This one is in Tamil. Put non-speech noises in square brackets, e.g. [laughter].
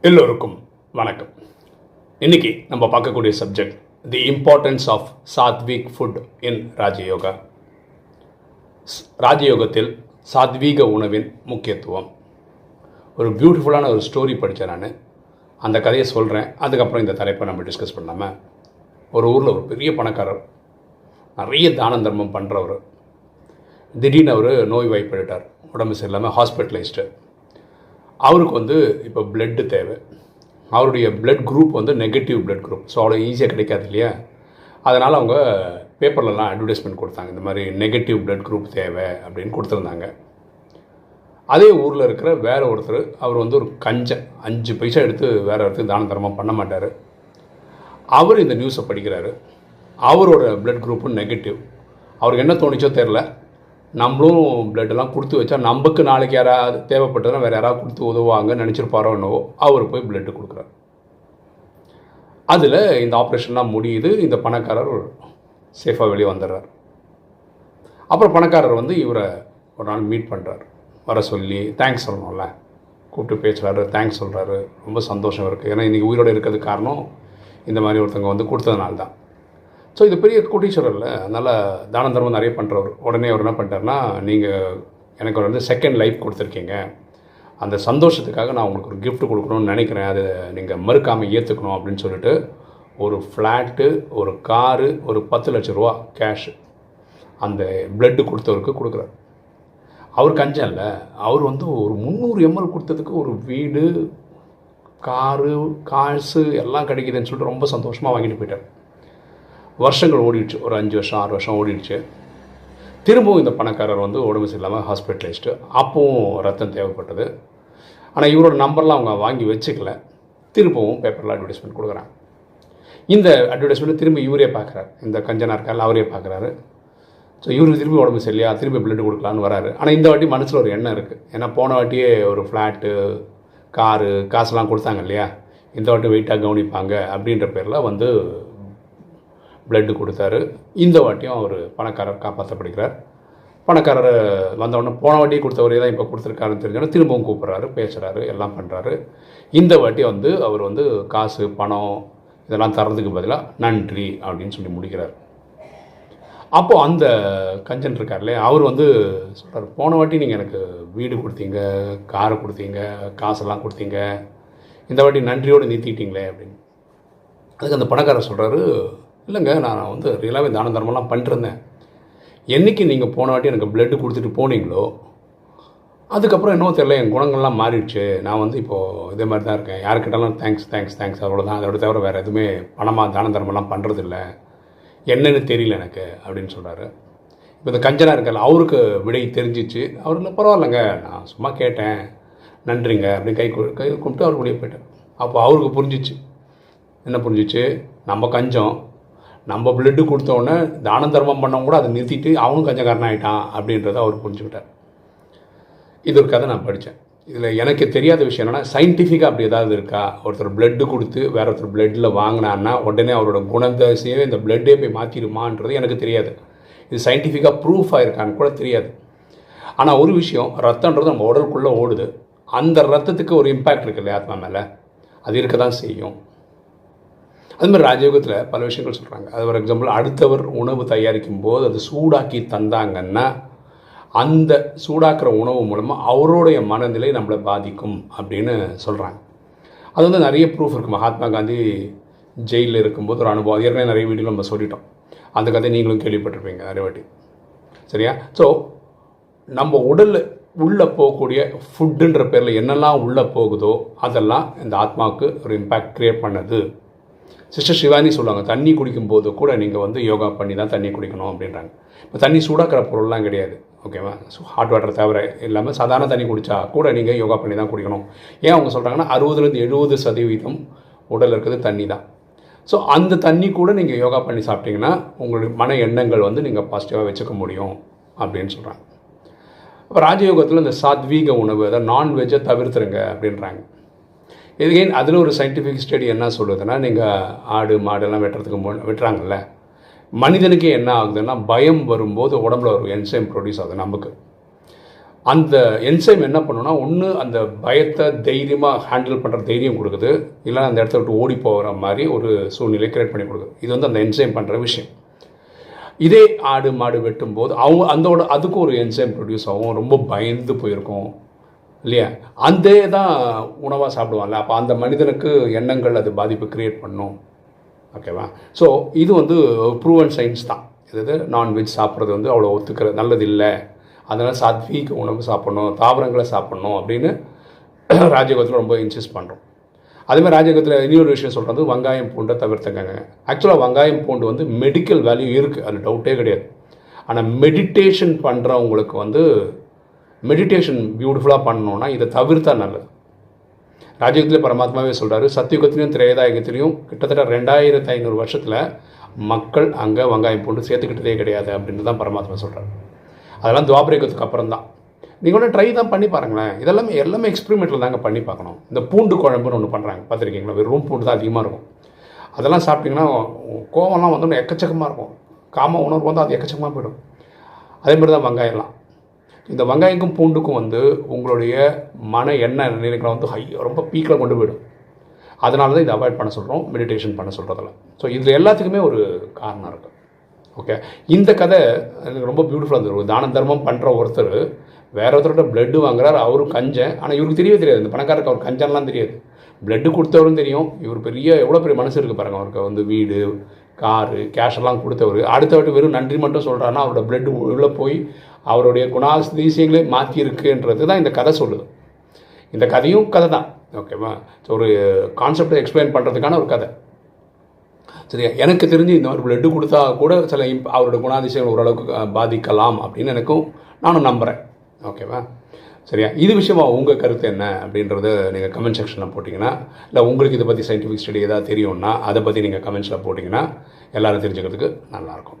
எல்லோருக்கும் வணக்கம். இன்னைக்கு நம்ம பார்க்கக்கூடிய subject the importance of sattvic food in Rajayoga. ஸ்- ராஜயோகத்தில் சாத்வீக உணவின் முக்கியத்துவம். ஒரு பியூட்டிஃபுல்லான ஒரு ஸ்டோரி படித்தேன் நான். அந்த கதையை சொல்கிறேன் அதுக்கப்புறம் இந்த தலைப்பை நம்ம டிஸ்கஸ் பண்ணாமல் ஒரு ஊரில் ஒரு பெரிய பணக்காரர் நிறைய தான தர்மம் பண்ணுறவர் திடீர்னு அவர் நோய் வாய்ப்பு உடம்பு சரியில்லாமல் ஹாஸ்பிட்டலைஸ்டு அவருக்கு வந்து இப்போ பிளட்டு தேவை. அவருடைய பிளட் குரூப் வந்து நெகட்டிவ் பிளட் குரூப் ஸோ அவ்வளோ ஈஸியாக கிடைக்காது இல்லையா? அதனால் அவங்க பேப்பர்லலாம் அட்வர்டைஸ்மெண்ட் கொடுத்தாங்க. இந்த மாதிரி நெகட்டிவ் பிளட் குரூப் தேவை அப்படின்னு கொடுத்துருந்தாங்க. அதே ஊரில் இருக்கிற வேற ஒருத்தர் அவர் வந்து ஒரு கஞ்சன். அஞ்சு பைசா எடுத்து வேறு இடத்துக்கு தான தரமாக பண்ண மாட்டார். அவர் இந்த நியூஸை படிக்கிறாரு. அவரோட பிளட் குரூப்பும் நெகட்டிவ் அவருக்கு என்ன தோணுச்சோ தெரில நம்மளும் பிளட்டெல்லாம் கொடுத்து வச்சா நமக்கு நாளைக்கு யாராவது தேவைப்பட்டதுன்னா வேறு யாராவது கொடுத்து உதவுவாங்கன்னு நினச்சிருப்பாரோ என்னவோ அவர் போய் பிளட்டு கொடுக்குறாரு. அதில் இந்த ஆப்ரேஷன்லாம் முடியுது இந்த பணக்காரர் சேஃபாக வெளியே வந்துடுறார். அப்புறம் பணக்காரர் வந்து இவரை ஒரு நாள் மீட் பண்ணுறாரு வர சொல்லி தேங்க்ஸ் சொல்லணும்ல. கூப்பிட்டு பேசுகிறாரு தேங்க்ஸ் சொல்கிறாரு ரொம்ப சந்தோஷம் இருக்குது ஏன்னா இன்றைக்கி உயிரோடு இருக்கிறதுக்கு காரணம் இந்த மாதிரி ஒருத்தவங்க வந்து கொடுத்ததுனால தான் ஸோ இது பெரிய கோட்டீஸ்வரர் இல்லை. அதனால் தான தர்மம் நிறைய பண்ணுறவர் உடனே அவர் என்ன பண்ணிட்டாருன்னா நீங்கள் எனக்கு வந்து செகண்ட் லைஃப் கொடுத்துருக்கீங்க. அந்த சந்தோஷத்துக்காக நான் உங்களுக்கு ஒரு கிஃப்ட் கொடுக்கணும்னு நினைக்கிறேன். அதை நீங்கள் மறுக்காமல் ஏற்றுக்கணும் அப்படின்னு சொல்லிட்டு ஒரு ஃப்ளாட்டு ஒரு காரு ஒரு பத்து லட்ச ரூபா கேஷு அந்த பிளட்டு கொடுத்தவருக்கு கொடுக்குறாரு. அவர் கஞ்சம் இல்லை. அவர் வந்து ஒரு முந்நூறு எம்எல் கொடுத்ததுக்கு ஒரு வீடு காரு காசு எல்லாம் கிடைக்குதுன்னு சொல்லிட்டு ரொம்ப சந்தோஷமாக வாங்கிட்டு போயிட்டார். வருஷங்கள் ஓடிடுச்சு. ஒரு அஞ்சு வருஷம் ஆறு வருஷம் ஓடிடுச்சு. திரும்பவும் இந்த பணக்காரர் வந்து உடம்பு சரியில்லாமல் ஹாஸ்பிட்டலைஸ்டு அப்பவும் ரத்தம் தேவைப்பட்டது. ஆனால் இவரோட நம்பர்லாம் அவங்க வாங்கி வச்சுக்கல. திரும்பவும் பேப்பரில் அட்வர்டைஸ்மெண்ட் கொடுக்குறாங்க. இந்த அட்வர்டைஸ்மெண்ட் திரும்பி இவரே பார்க்குறாரு இந்த கஞ்சனா இருக்கார்ல அவரே பார்க்குறாரு ஸோ இவருக்கு திரும்பி உடம்பு சரியில்லையா? திரும்பி பிளட் கொடுக்கலான்னு வராரு. ஆனால் இந்த வாட்டி மனசில் ஒரு எண்ணம் இருக்குது ஏன்னா போன வாட்டியே ஒரு ஃப்ளாட்டு காரு காசுலாம் கொடுத்தாங்க இல்லையா? இந்த வாட்டி வெயிட்டாக கவனிப்பாங்க அப்படின்ற பேரில் வந்து பிளட்டு கொடுத்தாரு. இந்த வாட்டியும் அவர் பணக்காரர் காப்பாற்றப்படுகிறார் பணக்காரர் வந்தவொடனே போன வாட்டி கொடுத்தவரே தான் இப்போ கொடுத்துருக்காருன்னு தெரிஞ்சோடனே திரும்பவும் கூப்பிட்றாரு பேசுகிறாரு எல்லாம் பண்ணுறாரு இந்த வாட்டி வந்து அவர் வந்து காசு பணம் இதெல்லாம் தரதுக்கு பதிலாக நன்றி அப்படின்னு சொல்லி முடிக்கிறார். அப்போது அந்த கஞ்சன் இருக்கார்லே அவர் வந்து சொல்கிறார் போன வாட்டி நீங்கள் எனக்கு வீடு கொடுத்தீங்க காரை கொடுத்தீங்க காசெல்லாம் கொடுத்தீங்க. இந்த வாட்டி நன்றியோடு நிறுத்திக்கிட்டீங்களே அப்படின்னு. அதுக்கு அந்த பணக்காரர் சொல்கிறாரு இல்லைங்க நான் வந்து ரியலாகவே தான தர்மம்லாம் பண்ணிருந்தேன் என்னைக்கு நீங்கள் போன வாட்டி எனக்கு பிளட்டு கொடுத்துட்டு போனீங்களோ அதுக்கப்புறம் இன்னும் தெரியல என் குணங்கள்லாம் மாறிடுச்சு. நான் வந்து இப்போது இதே மாதிரி தான் இருக்கேன். யாருக்கிட்டாலும் தேங்க்ஸ் தேங்க்ஸ் தேங்க்ஸ் அவ்வளோதான் அதோட தவிர வேறு எதுவுமே பணமாக தான தர்மம்லாம் பண்ணுறதில்ல என்னன்னு தெரியல எனக்கு அப்படின்னு சொல்கிறாரு இப்போ இந்த கஞ்சனாக இருக்கல அவருக்கு விடை தெரிஞ்சிச்சு. அவர் இல்லை பரவாயில்லைங்க நான் சும்மா கேட்டேன். நன்றிங்க அப்படின்னு கை கை கும்பிட்டு அவர் வெளியே போயிட்டேன் அப்போ அவருக்கு புரிஞ்சிச்சு. என்ன புரிஞ்சிச்சு? நம்ம கஞ்சம். நம்ம பிளட்டு கொடுத்தோடனே தான தர்மம் பண்ணவங்க கூட அதை நிறுத்திட்டு அவனும் கஞ்சக்காரன் ஆகிட்டான் அப்படின்றத அவர் புரிஞ்சுக்கிட்டார். இது ஒரு கதை நான் படித்தேன். இதில் எனக்கு தெரியாத விஷயம் என்னென்னா சயின்டிஃபிக்காக அப்படி ஏதாவது இருக்கா? ஒருத்தர் பிளட்டு கொடுத்து வேற ஒருத்தர் பிளட்டில் வாங்கினான்னா உடனே அவரோட குணதசையே இந்த பிளட்டே போய் மாற்றிடுமான்றது எனக்கு தெரியாது. இது சயின்டிஃபிக்காக ப்ரூஃப் ஆகிருக்கான்னு கூட தெரியாது. ஆனால் ஒரு விஷயம் ரத்தன்றது நம்ம உடலுக்குள்ளே ஓடுது. அந்த ரத்தத்துக்கு ஒரு இம்பேக்ட் இருக்கு இல்லையா ஆத்மா மேலே? அது இருக்க தான் செய்யும். அது மாதிரி ராஜயோகத்தில் பல விஷயங்கள் சொல்கிறாங்க அது ஒரு எக்ஸாம்பிள் அடுத்தவர் உணவு தயாரிக்கும் போது அது சூடாக்கி தந்தாங்கன்னா அந்த சூடாக்குற உணவு மூலமாக அவருடைய மனநிலை நம்மளை பாதிக்கும் அப்படின்னு சொல்கிறாங்க அது வந்து நிறைய ப்ரூஃப் இருக்குது மகாத்மா காந்தி ஜெயிலில் இருக்கும்போது ஒரு அனுபவம். ஏற்கனவே நிறைய வீடியோ நம்ம சொல்லிட்டோம். அந்த கதை நீங்களும் கேள்விப்பட்டிருப்பீங்க நிறைய வாட்டி. சரியா? ஸோ நம்ம உடலில் உள்ளே போகக்கூடிய ஃபுட்டுன்ற பேரில் என்னெல்லாம் உள்ளே போகுதோ அதெல்லாம் இந்த ஆத்மாவுக்கு ஒரு இம்பேக்ட் க்ரியேட் பண்ணுது. சிஸ்டர் சிவானி சொல்லுவாங்க தண்ணி குடிக்கும்போது கூட நீங்கள் வந்து யோகா பண்ணி தான் தண்ணி குடிக்கணும் அப்படின்றாங்க. இப்போ தண்ணி சூடாக்கிற பொருள்லாம் கிடையாது ஓகேவா ஹாட் வாட்டர் தவிர இல்லாமல் சாதாரண தண்ணி குடித்தா கூட நீங்கள் யோகா பண்ணி தான் குடிக்கணும். ஏன் அவங்க சொல்கிறாங்கன்னா அறுபதுலேருந்து எழுபது சதவீதம் உடல் இருக்கிறது தண்ணி தான். ஸோ அந்த தண்ணி கூட நீங்கள் யோகா பண்ணி சாப்பிட்டீங்கன்னா உங்களுடைய மன எண்ணங்கள் வந்து நீங்கள் பாசிட்டிவாக வச்சுக்க முடியும் அப்படின்னு சொல்கிறாங்க அப்போ ராஜயோகத்தில் இந்த சாத்வீக உணவு அதாவது நான்வெஜ்ஜை தவிர்த்துருங்க அப்படின்றாங்க. இதுகேன் அதில் ஒரு சயின்டிஃபிக் ஸ்டடி என்ன சொல்லுதுன்னா நீங்கள் ஆடு மாடெல்லாம் வெட்டுறதுக்கு முன் வெட்டுறாங்கல்ல. மனிதனுக்கே என்ன ஆகுதுன்னா பயம் வரும்போது உடம்புல ஒரு என்சைம் ப்ரொடியூஸ் ஆகுது நமக்கு. அந்த என்சைம் என்ன பண்ணுன்னா ஒன்று அந்த பயத்தை தைரியமாக ஹேண்டில் பண்ணுற தைரியம் கொடுக்குது. இல்லை அந்த இடத்த விட்டு ஓடி போகிற மாதிரி ஒரு சூழ்நிலை கிரியேட் பண்ணி கொடுக்குது. இது வந்து அந்த என்சைம் பண்ணுற விஷயம். இதே ஆடு மாடு வெட்டும்போது அவங்க அந்தோட அதுக்கு ஒரு என்சைம் ப்ரொடியூஸ் ஆகும். ரொம்ப பயந்து போயிருக்கும். இல்லையா? அந்த தான் உணவாக சாப்பிடுவாங்கல்ல அப்போ அந்த மனிதனுக்கு எண்ணங்கள் அது பாதிப்பு க்ரியேட் பண்ணும். ஓகேவா ஸோ இது வந்து ப்ரூவன் சயின்ஸ் தான். இது நான்வெஜ் சாப்பிட்றது வந்து அவ்வளோ ஒத்துக்கிறது நல்லது இல்லை அதனால் சாத்வீக உணவு சாப்பிட்ணும் தாவரங்களை சாப்பிட்ணும் அப்படின்னு [clears throat] ராஜயோகத்தில் ரொம்ப இன்சிஸ்ட் பண்ணுறோம் அதேமாதிரி ராஜயோகத்தில் இன்னொரு விஷயம் சொல்கிறது வெங்காயம் பூண்டை தவிர்த்துக்கங்க. ஆக்சுவலாக வெங்காயம் பூண்டு வந்து மெடிக்கல் வேல்யூ இருக்குது அது டவுட்டே கிடையாது. ஆனால் மெடிடேஷன் பண்ணுறவங்களுக்கு வந்து மெடிடேஷன் பியூட்டிஃபுல்லாக பண்ணணுன்னா இதை தவிர்த்தா நல்லது. ராஜயுகத்தில் பரமாத்மாவே சொல்கிறாரு சத்தியுகத்திலையும் திரேதாயுகத்திலையும் கிட்டத்தட்ட ரெண்டாயிரத்து ஐநூறு வருஷத்தில் மக்கள் அங்கே வெங்காயம் பூண்டு சேர்த்துக்கிட்டதே கிடையாது அப்படின்னு தான் பரமாத்மா சொல்கிறார் அதெல்லாம் துவாபரிகத்துக்கு அப்புறம் தான் நீங்கள் ஒன்று ட்ரை தான் பண்ணி பாருங்களேன். இதெல்லாமே எல்லாமே எக்ஸ்பிரிமெண்ட்டில் தாங்க பண்ணி பார்க்கணும். இந்த பூண்டு குழம்புன்னு ஒன்று பண்ணுறாங்க பார்த்துருக்கீங்களா? வெறும் பூண்டு தான் அதிகமாக இருக்கும். அதெல்லாம் சாப்பிட்டிங்கன்னா கோவம்லாம் வந்து எக்கச்சக்கமாக இருக்கும். காம உணர்வு வந்து அது எக்கச்சக்கமாக போயிடும். அதே மாதிரி தான் வெங்காயம்லாம். இந்த வெங்காயக்கும் பூண்டுக்கும் வந்து உங்களுடைய மன எண்ணெய் நிலைகளை வந்து ஹை ரொம்ப பீக்கில் கொண்டு போயிடும். அதனால தான் இதை அவாய்ட் பண்ண சொல்கிறோம் மெடிடேஷன் பண்ண சொல்கிறதில்ல ஸோ இதில் எல்லாத்துக்குமே ஒரு காரணம் இருக்குது ஓகே இந்த கதை எனக்கு ரொம்ப பியூட்டிஃபுல்லாக இருந்தது. தான தர்மம் பண்ணுற ஒருத்தர் வேற ஒருத்தரோட பிளட்டு வாங்குறாரு அவரும் கஞ்சன். ஆனால் இவருக்கு தெரியவே தெரியாது. இந்த பணக்காரருக்கு அவர் கஞ்சன்லாம் தெரியாது. பிளட்டு கொடுத்தவரும் தெரியும். இவர் பெரிய எவ்வளோ பெரிய மனசு இருக்குது பாருங்கள் அவருக்கு வந்து வீடு காரு கேஷ் எல்லாம் கொடுத்தவர். அடுத்த வாட்டி வெறும் நன்றி மட்டும் சொல்கிறாருன்னா அவரோட பிளட்டு உள்ளே போய் அவருடைய குணாதிசயங்களே மாற்றியிருக்குன்றது தான் இந்த கதை சொல்லுது. இந்த கதையும் கதை தான் ஓகேவா ஸோ ஒரு கான்செப்டை எக்ஸ்பிளைன் பண்ணுறதுக்கான ஒரு கதை. சரியா? எனக்கு தெரிஞ்சு இந்த மாதிரி பிளட்டு கொடுத்தா கூட சில இம் அவரோட குணாதிசயங்கள் ஓரளவுக்கு பாதிக்கலாம் அப்படின்னு எனக்கும் நானும் நம்புகிறேன் ஓகேவா சரியா? இது விஷயமா உங்கள் கருத்து என்ன அப்படின்றத நீங்கள் கமெண்ட் செக்ஷனில் போட்டிங்கன்னா இல்லை உங்களுக்கு இதை பற்றி சயின்டிஃபிக் ஸ்டடி எதாவது தெரியும்னா அதை பற்றி நீங்கள் கமெண்ட்ஸில் போட்டிங்கன்னா எல்லோரும் தெரிஞ்சுக்கிறதுக்கு நல்லாயிருக்கும்.